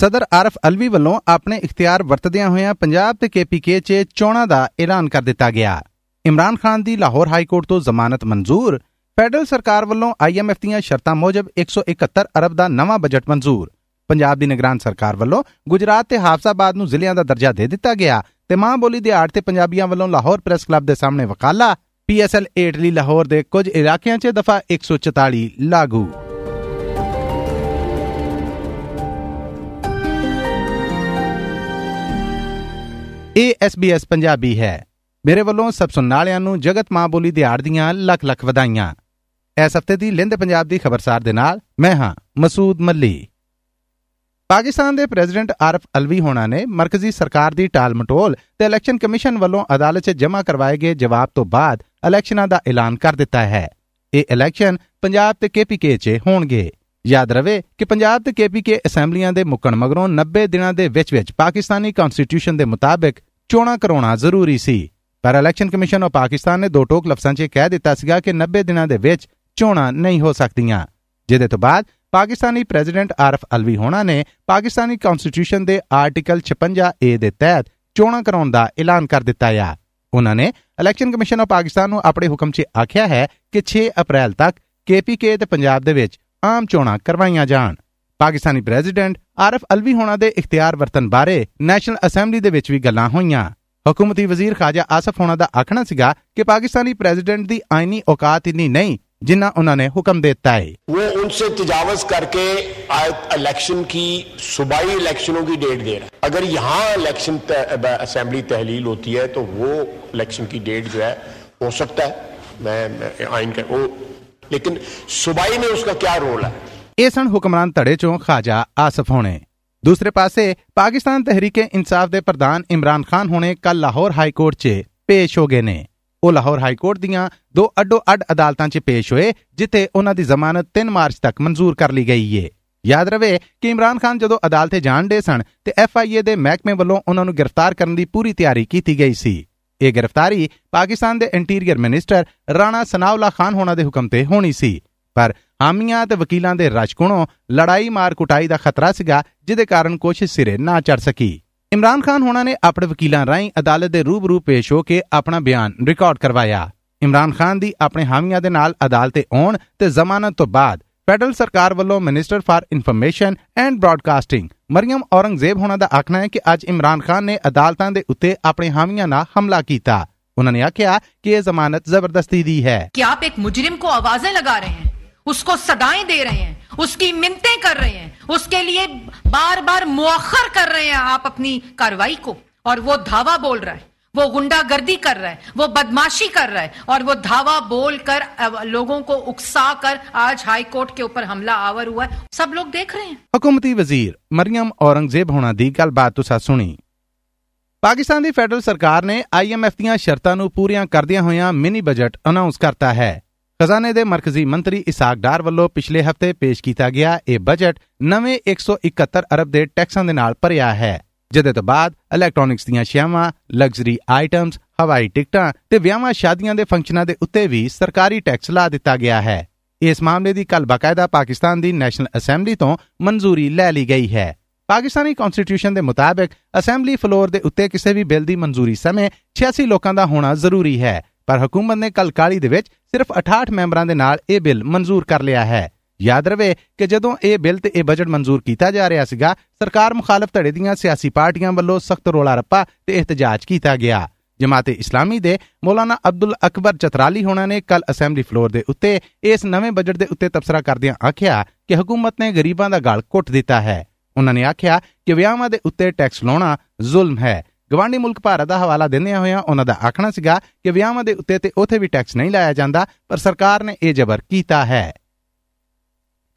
ਸਦਰ ਆਰਫ ਅਲਵੀ ਵੱਲੋਂ ਆਪਣੇ ਇਖਤਿਆਰ ਵਰਤਦਿਆਂ ਹੋਇਆਂ ਪੰਜਾਬ ਤੇ ਕੇਪੀਕੇ 'ਚ ਚੋਣਾਂ ਦਾ ਐਲਾਨ ਕਰ ਦਿੱਤਾ ਗਿਆ। ਇਮਰਾਨ ਖਾਨ ਦੀ ਲਾਹੌਰ ਹਾਈ ਕੋਰਟ ਤੋਂ ਜ਼ਮਾਨਤ ਮਨਜ਼ੂਰ, ਫੈਡਰਲ ਸਰਕਾਰ ਵੱਲੋਂ ਆਈਐਮਐਫ ਦੀਆਂ ਸ਼ਰਤਾਂ ਮੁਜਬ 171 ਅਰਬ ਦਾ ਨਵਾਂ ਬਜਟ ਮਨਜ਼ੂਰ। ਪੰਜਾਬ ਦੀ ਨਿਗਰਾਨ ਸਰਕਾਰ ਵੱਲੋਂ ਗੁਜਰਾਤ ਤੇ ਹਾਫਸਾਬਾਦ ਨੂੰ ਜ਼ਿਲ੍ਹਿਆਂ ਦਾ ਦਰਜਾ ਦੇ ਦਿੱਤਾ ਗਿਆ ਤੇ ਮਾਂ ਬੋਲੀ ਦੇ ਆੜ ਤੇ ਪੰਜਾਬੀਆਂ ਵੱਲੋਂ ਲਾਹੌਰ ਪ੍ਰੈਸ ਕਲੱਬ ਦੇ ਸਾਹਮਣੇ ਵਕਾਲਾ ਪੀਐਸਐਲ 8 ਲਈ ਲਾਹੌਰ ਦੇ ਕੁਝ ਇਲਾਕਿਆਂ 'ਚ ਦਫਾ 144 ਲਾਗੂ। ਇਹ SBS ਪੰਜਾਬੀ ਹੈ। ਮੇਰੇ ਵੱਲੋਂ ਸਭ ਸੁਣਨ ਵਾਲਿਆਂ ਨੂੰ ਜਗਤ ਮਾਂ ਬੋਲੀ ਦਿਹਾੜ ਦੀਆਂ ਲੱਖ ਲੱਖ ਵਧਾਈਆਂ। ਇਸ ਹਫ਼ਤੇ ਦੀ ਲਿੰਦ ਪੰਜਾਬ ਦੀ ਖਬਰਸਾਰ ਦੇ ਨਾਲ ਮੈਂ ਹਾਂ ਮਸੂਦ ਮੱਲੀ। ਪਾਕਿਸਤਾਨ ਦੇ ਪ੍ਰੈਜ਼ੀਡੈਂਟ ਆਰਫ ਅਲਵੀ ਹੋਣਾ ਨੇ ਮਰਕਜ਼ੀ ਸਰਕਾਰ ਦੀ ਟਾਲ ਮਟੋਲ ਤੇ ਇਲੈਕਸ਼ਨ ਕਮਿਸ਼ਨ ਵੱਲੋਂ ਅਦਾਲਤ 'ਚ ਜਮ੍ਹਾਂ ਕਰਵਾਏ ਗਏ ਜਵਾਬ ਤੋਂ ਬਾਅਦ ਇਲੈਕਸ਼ਨਾਂ ਦਾ ਐਲਾਨ ਕਰ ਦਿੱਤਾ ਹੈ। ਇਹ ਇਲੈਕਸ਼ਨ ਪੰਜਾਬ ਤੇ ਕੇਪੀਕੇ 'ਚ ਹੋਣਗੇ। ਯਾਦ ਰਵੇ ਕਿ ਪੰਜਾਬ ਤੇ ਕੇਪੀਕੇ ਅਸੈਂਬਲੀਆਂ ਦੇ ਮੁੱਕਣ ਮਗਰੋਂ 90 ਦਿਨਾਂ ਦੇ ਵਿੱਚ ਵਿੱਚ ਪਾਕਿਸਤਾਨੀ ਕਨਸਟੀਟਿਊਸ਼ਨ ਦੇ ਮੁਤਾਬਕ ਚੋਣਾਂ ਕਰਾਉਣਾ ਜ਼ਰੂਰੀ ਸੀ। ਪਰ ਇਲੈਕਸ਼ਨ ਕਮਿਸ਼ਨ ਆਫ ਪਾਕਿਸਤਾਨ ਨੇ ਦੋ ਟੋਕ ਲਫ਼ਜ਼ਾਂ 'ਚ ਕਹਿ ਦਿੱਤਾ ਸੀਗਾ ਕਿ 90 ਦਿਨਾਂ ਦੇ ਵਿੱਚ ਚੋਣਾਂ ਨਹੀਂ ਹੋ ਸਕਦੀਆਂ। ਜਿਹਦੇ ਤੋਂ ਬਾਅਦ ਪਾਕਿਸਤਾਨੀ ਪ੍ਰੈਜ਼ੀਡੈਂਟ ਆਰਫ ਅਲਵੀ ਹੋਣਾ ਨੇ ਪਾਕਿਸਤਾਨੀ ਕਨਸਟੀਟਿਊਸ਼ਨ ਦੇ ਆਰਟੀਕਲ 56 ਏ ਦੇ ਤਹਿਤ ਚੋਣਾਂ ਕਰਾਉਣ ਦਾ ਐਲਾਨ ਕਰ ਦਿੱਤਾ ਹੈ ਉਹਨਾਂ ਨੇ ਇਲੈਕਸ਼ਨ ਕਮਿਸ਼ਨ ਆਫ ਪਾਕਿਸਤਾਨ ਨੂੰ ਆਪਣੇ ਹੁਕਮ 'ਚ ਆਖਿਆ ਹੈ ਕਿ 6 ਅਪ੍ਰੈਲ ਤੱਕ ਕੇਪੀਕੇ ਤੇ ਪੰਜਾਬ ਦੇ ਵਿੱਚ ਆਮ ਚੋਣਾਂ ਕਰਵਾਈਆਂ ਜਾਣ। ਪਾਕਿਸਤਾਨੀ ਪ੍ਰੈਜ਼ੀਡੈਂਟ ਆਰਫ ਅਲਵੀ ਹੋਣਾ ਦੇ ਇਖਤਿਆਰ ਵਰਤਨ ਬਾਰੇ ਨੈਸ਼ਨਲ ਅਸੈਂਬਲੀ ਦੇ ਵਿੱਚ ਵੀ ਗੱਲਾਂ ਹੋਈਆਂ ਹਕੂਮਤੀ ਵਜ਼ੀਰ ਖਾਜਾ ਆਸਫ ਹੋਣਾ ਦਾ ਆਖਣਾ ਸੀਗਾ ਕਿ ਪਾਕਿਸਤਾਨੀ ਪ੍ਰੈਜ਼ੀਡੈਂਟ ਦੀ ਆਇਨੀ ਔਕਾਤ ਇਨੀ ਨਹੀਂ जिन्ना उन्होंने हुक्म देता है वो उनसे तजावज करके इलेक्शन की सूबाई इलेक्शनों की डेट दे रहा है अगर यहाँ इलेक्शन असेंबली तहलील होती है तो वो इलेक्शन की डेट जो है हो सकता है मैं आइन का वो लेकिन सूबाई में उसका क्या रोल है ਇਹ ਸਨ ਹੁਕਮਰਾਨ ਧੜੇ ਚੋਂ ਖਾਜਾ ਆਸਫ ਹੋਣੇ। ਦੂਸਰੇ ਪਾਸੇ, ਪਾਕਿਸਤਾਨ ਤਹਿਰੀਕੇ ਇਨਸਾਫ ਦੇ ਪ੍ਰਧਾਨ ਇਮਰਾਨ ਖਾਨ ਹੋਣੇ ਕੱਲ ਲਾਹੌਰ ਹਾਈ ਕੋਰਟ 'ਚ ਪੇਸ਼ ਹੋ ਗਏ ਨੇ। ਉਹ ਲਾਹੌਰ ਹਾਈ ਕੋਰਟ ਦੀਆਂ ਦੋ ਅੱਡੋ ਅੱਡ ਅਦਾਲਤਾਂ 'ਚ ਪੇਸ਼ ਹੋਏ, ਜਿੱਥੇ ਉਹਨਾਂ ਦੀ ਜ਼ਮਾਨਤ 3 ਮਾਰਚ ਤੱਕ ਮਨਜ਼ੂਰ ਕਰ ਲਈ ਗਈ ਏ। ਯਾਦ ਰਵੇ ਕਿ ਇਮਰਾਨ ਖਾਨ ਜਦੋਂ ਅਦਾਲਤੇ ਜਾਣਦੇ ਸਨ, ਤੇ ਐਫਆਈਏ ਦੇ ਮਹਿਕਮੇ ਵੱਲੋਂ ਉਹਨਾਂ ਨੂੰ ਗ੍ਰਿਫਤਾਰ ਕਰਨ ਦੀ ਪੂਰੀ ਤਿਆਰੀ ਕੀਤੀ ਗਈ ਸੀ। ਇਹ ਗ੍ਰਿਫਤਾਰੀ ਪਾਕਿਸਤਾਨ ਦੇ ਇੰਟੀਰੀਅਰ ਮਿਨਿਸਟਰ ਰਾਣਾ ਸਨਾਉਲਾ ਖਾਨ ਹੋਣਾ ਦੇ ਹੁਕਮ ਤੇ ਹੋਣੀ ਸੀ। ਪਰ ਹਾਮੀਆਂ ਤੇ ਵਕੀਲਾਂ ਦੇ ਰਜਕੁਣੋਂ ਲੜਾਈ ਮਾਰ ਕੁਟਾਈ ਦਾ ਖਤਰਾ ਸੀਗਾ ਜਿਹਦੇ ਕਾਰਨ ਕੋਸ਼ਿਸ਼ ਸਿਰੇ ਨਾ ਚੜ ਸਕੀ ਇਮਰਾਨ ਖਾਨ ਹੋਣਾ ਨੇ ਆਪਣੇ ਵਕੀਲਾਂ ਰਾਹੀਂ ਅਦਾਲਤ ਦੇ ਰੂਬਰੂ ਪੇਸ਼ ਹੋ ਕੇ ਆਪਣਾ ਬਿਆਨ ਰਿਕਾਰਡ ਕਰਵਾਇਆ ਇਮਰਾਨ ਖਾਨ ਦੀ ਆਪਣੇ ਹਾਮੀਆਂ ਦੇ ਨਾਲ ਅਦਾਲਤੇ ਆਉਣ ਤੇ ਜ਼ਮਾਨਤ ਤੋਂ ਬਾਅਦ ਫੈਡਰਲ ਸਰਕਾਰ ਵੱਲੋਂ minister for information and broadcasting Maryam Aurangzeb ਹੋਣਾ ਦਾ ਆਖਣਾ ਹੈ ਕਿ ਅੱਜ ਇਮਰਾਨ ਖਾਨ ਨੇ ਅਦਾਲਤਾਂ ਦੇ ਉੱਤੇ ਆਪਣੇ ਹਾਮੀਆਂ ਨਾਲ ਹਮਲਾ ਕੀਤਾ उन्होंने आख्या कि यह जमानत जबरदस्ती दी है कि आप एक मुजरिम को आवाजें लगा रहे हैं उसको सदाएं दे रहे हैं उसकी मिनतें कर रहे हैं उसके लिए बार बार मुअखर कर रहे हैं आप अपनी कार्रवाई को और वो धावा बोल रहा है वो गुंडागर्दी कर रहा है वो बदमाशी कर रहा है और वो धावा बोलकर लोगों को उकसा कर आज हाई कोर्ट के ऊपर हमला आवर हुआ है सब लोग देख रहे हैं हुकूमती वजीर मरियम औरंगजेब होना दी गलबात तुसा सुनी ਪਾਕਿਸਤਾਨ ਦੀ ਫੈਡਰਲ ਸਰਕਾਰ ਨੇ ਆਈਐਮਐਫ ਦੀਆਂ ਸ਼ਰਤਾਂ ਨੂੰ ਪੂਰੀਆਂ ਕਰਦਿਆਂ ਹੋਇਆਂ ਮਿਨੀ ਬਜਟ ਅਨਾਉਂਸ ਕਰਤਾ ਹੈ ਖਜ਼ਾਨੇ ਦੇ ਮਰਕਜ਼ੀ ਮੰਤਰੀ ਇਸਾਕ ਡਾਰ ਵੱਲੋਂ ਪਿਛਲੇ ਹਫ਼ਤੇ ਪੇਸ਼ ਕੀਤਾ ਗਿਆ ਇਹ ਬਜਟ ਨਵੇਂ 171 ਅਰਬ ਦੇ ਟੈਕਸਾਂ ਦੇ ਨਾਲ ਭਰਿਆ ਹੈ, ਜਿਹਦੇ ਤੋਂ ਬਾਅਦ ਇਲੈਕਟ੍ਰੋਨਿਕਸ ਦੀਆਂ ਸ਼ਿਆਵਾਂ ਲਗਜ਼ਰੀ ਆਈਟਮਸ, ਹਵਾਈ ਟਿਕਟਾਂ ਤੇ ਵਿਆਹਾਂ ਸ਼ਾਦੀਆਂ ਦੇ ਫੰਕਸ਼ਨਾਂ ਦੇ ਉੱਤੇ ਵੀ ਸਰਕਾਰੀ ਟੈਕਸ ਲਾ ਦਿੱਤਾ ਗਿਆ ਹੈ। ਇਸ ਮਾਮਲੇ ਦੀ ਕੱਲ ਬਕਾਇਦਾ ਪਾਕਿਸਤਾਨ ਦੀ ਨੈਸ਼ਨਲ ਅਸੈਂਬਲੀ ਤੋਂ ਮਨਜ਼ੂਰੀ ਲੈ ਲਈ ਗਈ ਹੈ। ਪਾਕਿਸਤਾਨੀ ਕਨਸਟੀਟਿਊਸ਼ਨ ਦੇ ਮੁਤਾਬਕ ਅਸੈਂਬਲੀ ਫਲੋਰ ਦੇ ਉੱਤੇ ਕਿਸੇ ਵੀ ਬਿੱਲ ਦੀ ਮਨਜ਼ੂਰੀ ਸਮੇਂ 86 ਲੋਕਾਂ ਦਾ ਹੋਣਾ ਜ਼ਰੂਰੀ ਹੈ। ਪਰ ਹਕੂਮਤ ਨੇ ਕੱਲ ਕਾਲੀ ਦੇ ਵਿੱਚ ਸਿਰਫ 68 ਮੈਂਬਰਾਂ ਦੇ ਨਾਲ ਇਹ ਬਿੱਲ ਮਨਜ਼ੂਰ ਕਰ ਲਿਆ ਹੈ। ਯਾਦ ਰਵੇ ਕਿ ਜਦੋਂ ਇਹ ਬਿੱਲ ਤੇ ਇਹ ਬਜਟ ਮਨਜ਼ੂਰ ਕੀਤਾ ਜਾ ਰਿਹਾ ਸੀਗਾ, ਸਰਕਾਰ ਮੁਖਾਲਫ ਧੜੇ ਦੀਆਂ ਸਿਆਸੀ ਪਾਰਟੀਆਂ ਵੱਲੋਂ ਸਖਤ ਰੋਲਾ ਰੱਪਾ ਤੇ ਇhtਜਾਜ ਕੀਤਾ ਗਿਆ। ਜਮਾਤੇ ਇਸਲਾਮੀ ਦੇ ਮੌਲਾਨਾ ਅਬਦੁਲ ਅਕਬਰ ਚਤਰਾਲੀ ਹੋਣਾ ਨੇ ਕੱਲ ਅਸੈਂਬਲੀ ਫਲੋਰ ਦੇ ਉੱਤੇ ਇਸ ਨਵੇਂ ਬਜਟ ਦੇ ਉੱਤੇ ਤਬਸਰਾ ਕਰਦਿਆਂ ਆਖਿਆ ਕਿ ਹਕੂਮਤ ਨੇ ਗਰੀਬਾਂ ਦਾ ਗਾਲ ਘੁੱਟ ਦਿੱਤਾ ਹੈ। ਉਹਨਾਂ ਨੇ ਆਖਿਆ ਕਿ ਵਿਆਹਾਂ ਦੇ ਉੱਤੇ ਟੈਕਸ ਲਾਉਣਾ ਜ਼ੁਲਮ ਹੈ। ਗਵਾਂਡੀ ਮੁਲਕ ਭਾਰਤ ਦਾ ਹਵਾਲਾ ਦਿੰਦਿਆਂ ਹੋਇਆਂ ਉਹਨਾਂ ਦਾ ਆਖਣਾ ਸੀਗਾ ਕਿ ਵਿਆਹਾਂ ਦੇ ਉੱਤੇ ਤੇ ਉਥੇ ਵੀ ਟੈਕਸ ਨਹੀਂ ਲਾਇਆ ਜਾਂਦਾ, ਪਰ ਸਰਕਾਰ ਨੇ ਇਹ ਜ਼ਬਰ ਕੀਤਾ ਹੈ।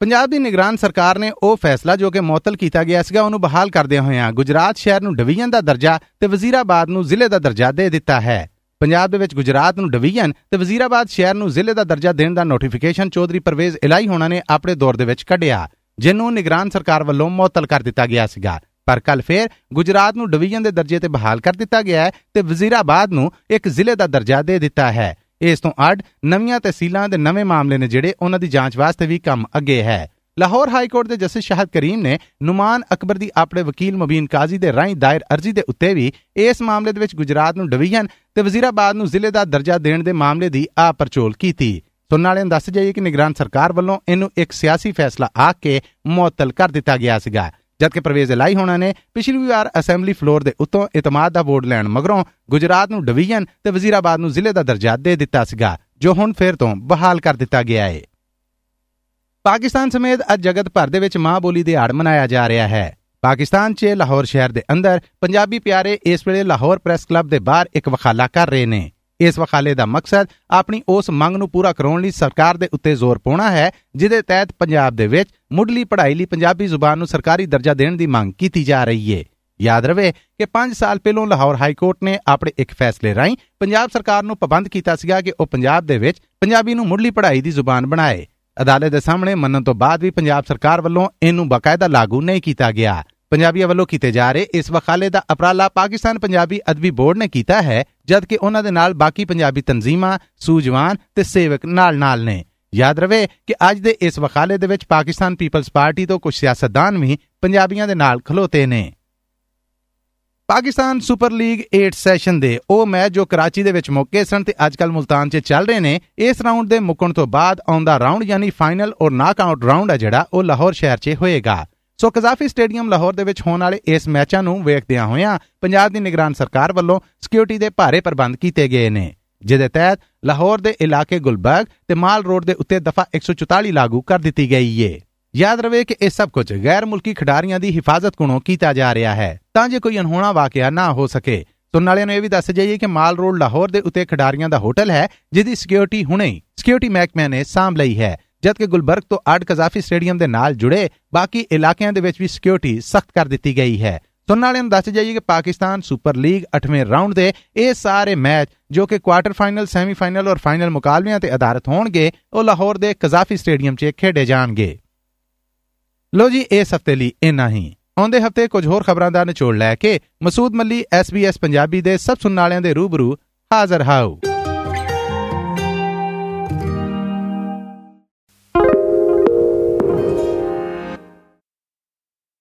ਪੰਜਾਬ ਦੀ ਨਿਗਰਾਨ ਸਰਕਾਰ ਨੇ ਉਹ ਫੈਸਲਾ ਜੋ ਕਿ ਮੁਅਤਲ ਕੀਤਾ ਗਿਆ ਸੀਗਾ, ਉਹਨੂੰ ਬਹਾਲ ਕਰਦਿਆਂ ਹੋਇਆਂ ਗੁਜਰਾਤ ਸ਼ਹਿਰ ਨੂੰ ਡਿਵੀਜ਼ਨ ਦਾ ਦਰਜਾ ਤੇ ਵਜ਼ੀਰਾਬਾਦ ਨੂੰ ਜ਼ਿਲ੍ਹੇ ਦਾ ਦਰਜਾ ਦੇ ਦਿੱਤਾ ਹੈ। ਪੰਜਾਬ ਦੇ ਵਿੱਚ ਗੁਜਰਾਤ ਨੂੰ ਡਿਵੀਜ਼ਨ ਤੇ ਵਜ਼ੀਰਾਬਾਦ ਸ਼ਹਿਰ ਨੂੰ ਜ਼ਿਲ੍ਹੇ ਦਾ ਦਰਜਾ ਦੇਣ ਦਾ ਨੋਟੀਫਿਕੇਸ਼ਨ ਚੌਧਰੀ ਪਰਵੇਜ਼ ਇਲਾਈ ਹੋਣਾ ਨੇ ਆਪਣੇ ਦੌਰ ਦੇ ਵਿੱਚ ਕੱਢਿਆ ਜਿਹਨੂੰ ਨਿਗਰਾਨ ਸਰਕਾਰ ਵੱਲੋਂ ਮੁਅਤਲ ਕਰ ਦਿੱਤਾ ਗਿਆ ਸੀਗਾ। ਪਰ ਕੱਲ ਫੇਰ ਗੁਜਰਾਤ ਨੂੰ ਡਿਵੀਜ਼ਨ ਦੇ ਦਰਜੇ ਤੇ ਬਹਾਲ ਕਰ ਦਿੱਤਾ ਗਿਆ ਹੈ ਤੇ ਵਜ਼ੀਰਾਬਾਦ ਨੂੰ ਇੱਕ ਜ਼ਿਲ੍ਹੇ ਦਾ ਦਰਜਾ ਦੇ ਦਿੱਤਾ ਹੈ। ਇਸ ਤੋਂ ਅੱਡ ਨਵੀਆਂ ਤਹਿਸੀਲਾਂ ਦੇ ਨਵੇਂ ਮਾਮਲੇ ਨੇ ਜਿਹੜੇ ਉਹਨਾਂ ਦੀ ਜਾਂਚ ਵਾਸਤੇ ਵੀ ਕੰਮ ਅੱਗੇ ਹੈ। ਲਾਹੌਰ ਹਾਈ ਕੋਰਟ ਦੇ ਜਸਟਿਸ ਸ਼ਾਹਦ ਕਰੀਮ ਨੇ ਨੁਮਾਨ ਅਕਬਰ ਦੀ ਆਪਣੇ ਵਕੀਲ ਮੁਬੀਨ ਕਾਜ਼ੀ ਦੇ ਰਾਹੀਂ ਦਾਇਰ ਅਰਜ਼ੀ ਦੇ ਉੱਤੇ ਵੀ ਇਸ ਮਾਮਲੇ ਦੇ ਵਿੱਚ ਗੁਜਰਾਤ ਨੂੰ ਡਿਵੀਜ਼ਨ ਤੇ ਵਜ਼ੀਰਾਬਾਦ ਨੂੰ ਜ਼ਿਲ੍ਹੇ ਦਾ ਦਰਜਾ ਦੇਣ ਦੇ ਮਾਮਲੇ ਦੀ ਆ ਪਰਚੋਲ ਕੀਤੀ। ਸੁਣਨ ਵਾਲਿਆਂ ਨੂੰ ਦੱਸ ਜਾਈਏ ਕਿ ਨਿਗਰਾਨ ਸਰਕਾਰ ਵੱਲੋਂ ਇਹਨੂੰ ਇੱਕ ਸਿਆਸੀ ਫੈਸਲਾ ਆਖ ਕੇ ਮੁਅੱਤਲ ਕਰ ਦਿੱਤਾ ਗਿਆ ਸੀਗਾ। ਜਦਕਿ ਪ੍ਰਵੇਜ਼ ਇਲਾਈ ਹੋਣਾ ਨੇ, ਪਿਛਲੀ ਵਾਰ ਅਸੈਂਬਲੀ ਫਲੋਰ ਦੇ ਉੱਤੋਂ ਇਤਮਾਦ ਦਾ ਵੋਟ ਲੈਣ ਮਗਰੋਂ ਗੁਜਰਾਤ ਨੂੰ ਡਿਵੀਜ਼ਨ ਤੇ ਵਜ਼ੀਰਾਬਾਦ ਨੂੰ ਜ਼ਿਲ੍ਹੇ ਦਾ ਦਰਜਾ ਦੇ ਦਿੱਤਾ ਸੀਗਾ, ਜੋ ਹੁਣ ਫੇਰ ਤੋਂ ਬਹਾਲ ਕਰ ਦਿੱਤਾ ਗਿਆ ਹੈ ਪਾਕਿਸਤਾਨ ਸਮੇਤ ਅੱਜ ਜਗਤ ਭਰ ਦੇ ਵਿੱਚ ਮਾਂ ਬੋਲੀ ਦਿਹਾੜ ਮਨਾਇਆ ਜਾ ਰਿਹਾ ਹੈ। ਪਾਕਿਸਤਾਨ 'ਚ ਲਾਹੌਰ ਸ਼ਹਿਰ ਦੇ ਅੰਦਰ ਪੰਜਾਬੀ ਪਿਆਰੇ ਇਸ ਵੇਲੇ ਲਾਹੌਰ ਪ੍ਰੈਸ ਕਲੱਬ ਦੇ ਬਾਹਰ ਇੱਕ ਵਖਾਲਾ ਕਰ ਰਹੇ ਨੇ। ਇਸ ਵਖਾਲੇ ਦਾ ਮਕਸਦ ਆਪਣੀ ਉਸ ਮੰਗ ਨੂੰ ਪੂਰਾ ਕਰਾਉਣ ਲਈ ਸਰਕਾਰ ਦੇ ਉੱਤੇ ਜ਼ੋਰ ਪਾਉਣਾ ਹੈ, ਜਿਹਦੇ ਤਹਿਤ ਪੰਜਾਬ ਦੇ ਵਿੱਚ ਮੁੱਢਲੀ ਪੜ੍ਹਾਈ ਲਈ ਪੰਜਾਬੀ ਜ਼ੁਬਾਨ ਨੂੰ ਸਰਕਾਰੀ ਦਰਜਾ ਦੇਣ ਦੀ ਮੰਗ ਕੀਤੀ ਜਾ ਰਹੀ ਹੈ ਯਾਦ ਰਵੇ ਕਿ 5 ਸਾਲ ਪਹਿਲਾਂ ਲਾਹੌਰ ਹਾਈ ਕੋਰਟ ਨੇ ਆਪਣੇ ਇੱਕ ਫੈਸਲੇ ਰਾਹੀਂ ਪੰਜਾਬ ਸਰਕਾਰ ਨੂੰ ਪਾਬੰਦ ਕੀਤਾ ਸੀਗਾ ਕਿ ਉਹ ਪੰਜਾਬ ਦੇ ਵਿੱਚ ਪੰਜਾਬੀ ਨੂੰ ਮੁੱਢਲੀ ਪੜ੍ਹਾਈ ਦੀ ਜ਼ੁਬਾਨ ਬਣਾਏ। ਅਦਾਲਤ ਦੇ ਸਾਹਮਣੇ ਮੰਨਣ ਤੋਂ ਬਾਅਦ ਵੀ ਪੰਜਾਬ ਸਰਕਾਰ ਵੱਲੋਂ ਇਹਨੂੰ ਬਕਾਇਦਾ ਲਾਗੂ ਨਹੀਂ ਕੀਤਾ ਗਿਆ। ਪੰਜਾਬੀਆਂ ਵੱਲੋਂ ਕੀਤੇ ਜਾ ਰਹੇ ਇਸ ਵਖਾਲੇ ਦਾ ਅਪਰਾਲਾ ਪਾਕਿਸਤਾਨ ਪੰਜਾਬੀ ਅਦਬੀ ਬੋਰਡ ਨੇ ਕੀਤਾ ਹੈ, ਜਦਕਿ ਉਹਨਾਂ ਦੇ ਨਾਲ ਬਾਕੀ ਪੰਜਾਬੀ ਤਨਜ਼ੀਮਾਂ, ਸੂਝਵਾਨ ਤੇ ਸੇਵਕ ਨਾਲ-ਨਾਲ ਨੇ। ਯਾਦ ਰਵੇ ਕਿ ਅੱਜ ਦੇ ਇਸ ਵਖਾਲੇ ਦੇ ਵਿੱਚ ਪਾਕਿਸਤਾਨ ਪੀਪਲਸ ਪਾਰਟੀ ਤੋਂ ਕੁਝ ਸਿਆਸਤਦਾਨ ਵੀ ਪੰਜਾਬੀਆਂ ਦੇ ਨਾਲ ਖਲੋਤੇ ਨੇ। ਪਾਕਿਸਤਾਨ ਸੁਪਰ ਲੀਗ 8 ਸੈਸ਼ਨ ਦੇ ਉਹ ਮੈਚ ਜੋ ਕਰਾਚੀ ਦੇ ਵਿੱਚ ਮੁੱਕੇ ਸਨ ਤੇ ਅੱਜਕੱਲ ਮੁਲਤਾਨ 'ਚ ਚੱਲ ਰਹੇ ਨੇ, ਇਸ ਰਾਉਂਡ ਦੇ ਮੁੱਕਣ ਤੋਂ ਬਾਅਦ ਆਉਂਦਾ ਰਾਉਂਡ ਯਾਨੀ ਫਾਈਨਲ ਔਰ ਨਾਕਆਊਟ ਰਾਉਂਡ ਹੈ ਜਿਹੜਾ ਉਹ ਲਾਹੌਰ ਸ਼ਹਿਰ 'ਚ ਹੋਏਗਾ। ਸੋ ਕਜ਼ਾਫੀ ਸਟੇਡੀਅਮ ਲਾਹੌਰ ਦੇ ਵਿੱਚ ਹੋਣ ਵਾਲੇ ਇਸ ਮੈਚਾਂ ਨੂੰ ਵੇਖਦਿਆਂ ਹੋਇਆਂ ਪੰਜਾਬ ਦੀ ਨਿਗਰਾਨ ਸਰਕਾਰ ਵੱਲੋਂ ਸਿਕਿਉਰਿਟੀ ਦੇ ਭਾਰੇ ਪ੍ਰਬੰਧ ਕੀਤੇ ਗਏ ਨੇ, ਜਿਹਦੇ ਤਹਿਤ ਲਾਹੌਰ ਦੇ ਇਲਾਕੇ ਗੁਲਬਰਗ ਤੇ ਮਾਲ ਰੋਡ ਦੇ ਉੱਤੇ ਦਫਾ 144 ਲਾਗੂ ਕਰ ਦਿੱਤੀ ਗਈ ਏ। ਯਾਦ ਰਵੇ ਕਿ ਇਹ ਸਭ ਕੁਝ ਗੈਰ ਮੁਲਕੀ ਖਿਡਾਰੀਆਂ ਦੀ ਹਿਫਾਜ਼ਤ ਕੋਲੋਂ ਕੀਤਾ ਜਾ ਰਿਹਾ ਹੈ, ਤਾਂ ਜੇ ਕੋਈ ਅਨਹੋਣਾ ਵਾਕਿਆ ਨਾ ਹੋ ਸਕੇ ਸੁਣਨ ਵਾਲਿਆਂ ਨੂੰ ਇਹ ਵੀ ਦੱਸ ਜਾਈਏ ਕਿ ਮਾਲ ਰੋਡ ਲਾਹੌਰ ਦੇ ਉੱਤੇ ਖਿਡਾਰੀਆਂ ਦਾ ਹੋਟਲ ਹੈ, ਜਿਹਦੀ ਸਿਕਿਉਰਿਟੀ ਹੁਣੇ ਹੀ ਸਿਕਿਉਰਿਟੀ ਮਹਿਕਮੇ ਨੇ ਸਾਂਭ ਲਈ ਹੈ। ਜਦਕਿ ਗੁਲਬਰਗ ਤੋਂ ਆੜ ਕਜ਼ਾਫੀ ਸਟੇਡੀਅਮ ਦੇ ਨਾਲ ਜੁੜੇ ਬਾਕੀ ਇਲਾਕਿਆਂ ਦੇ ਵਿੱਚ ਵੀ ਸਿਕਿਉਰਿਟੀ ਸਖਤ ਕਰ ਦਿੱਤੀ ਗਈ ਹੈ। ਸੁਣਨ ਵਾਲਿਆਂ ਨੂੰ ਦੱਸ ਜਾਈਏ ਕਿ ਪਾਕਿਸਤਾਨ ਸੁਪਰ ਲੀਗ 8ਵੇਂ ਰਾਉਂਡ ਦੇ ਇਹ ਸਾਰੇ ਮੈਚ ਜੋ ਕਿ ਕੁਆਟਰ ਫਾਈਨਲ ਸੈਮੀਫਾਈਨਲ ਔਰ ਫਾਈਨਲ ਮੁਕਾਬਲਿਆਂ ਤੇ ਆਧਾਰਿਤ ਹੋਣਗੇ, ਉਹ ਲਾਹੌਰ ਦੇ ਕਜ਼ਾਫੀ ਸਟੇਡੀਅਮ 'ਚ ਖੇਡੇ ਜਾਣਗੇ। ਲੋ ਜੀ, ਇਸ ਹਫ਼ਤੇ ਲਈ ਇੰਨਾ ਹੀ। ਆਉਂਦੇ ਹਫ਼ਤੇ ਕੁਝ ਹੋਰ ਖਬਰਾਂ ਦਾ ਨਿਚੋੜ ਲੈ ਕੇ ਮਸੂਦ ਮੱਲੀ SBS ਪੰਜਾਬੀ ਦੇ ਸਭ ਸੁਣਨ ਵਾਲਿਆਂ ਦੇ ਰੂਬਰੂ ਹਾਜ਼ਰ ਹਾਊ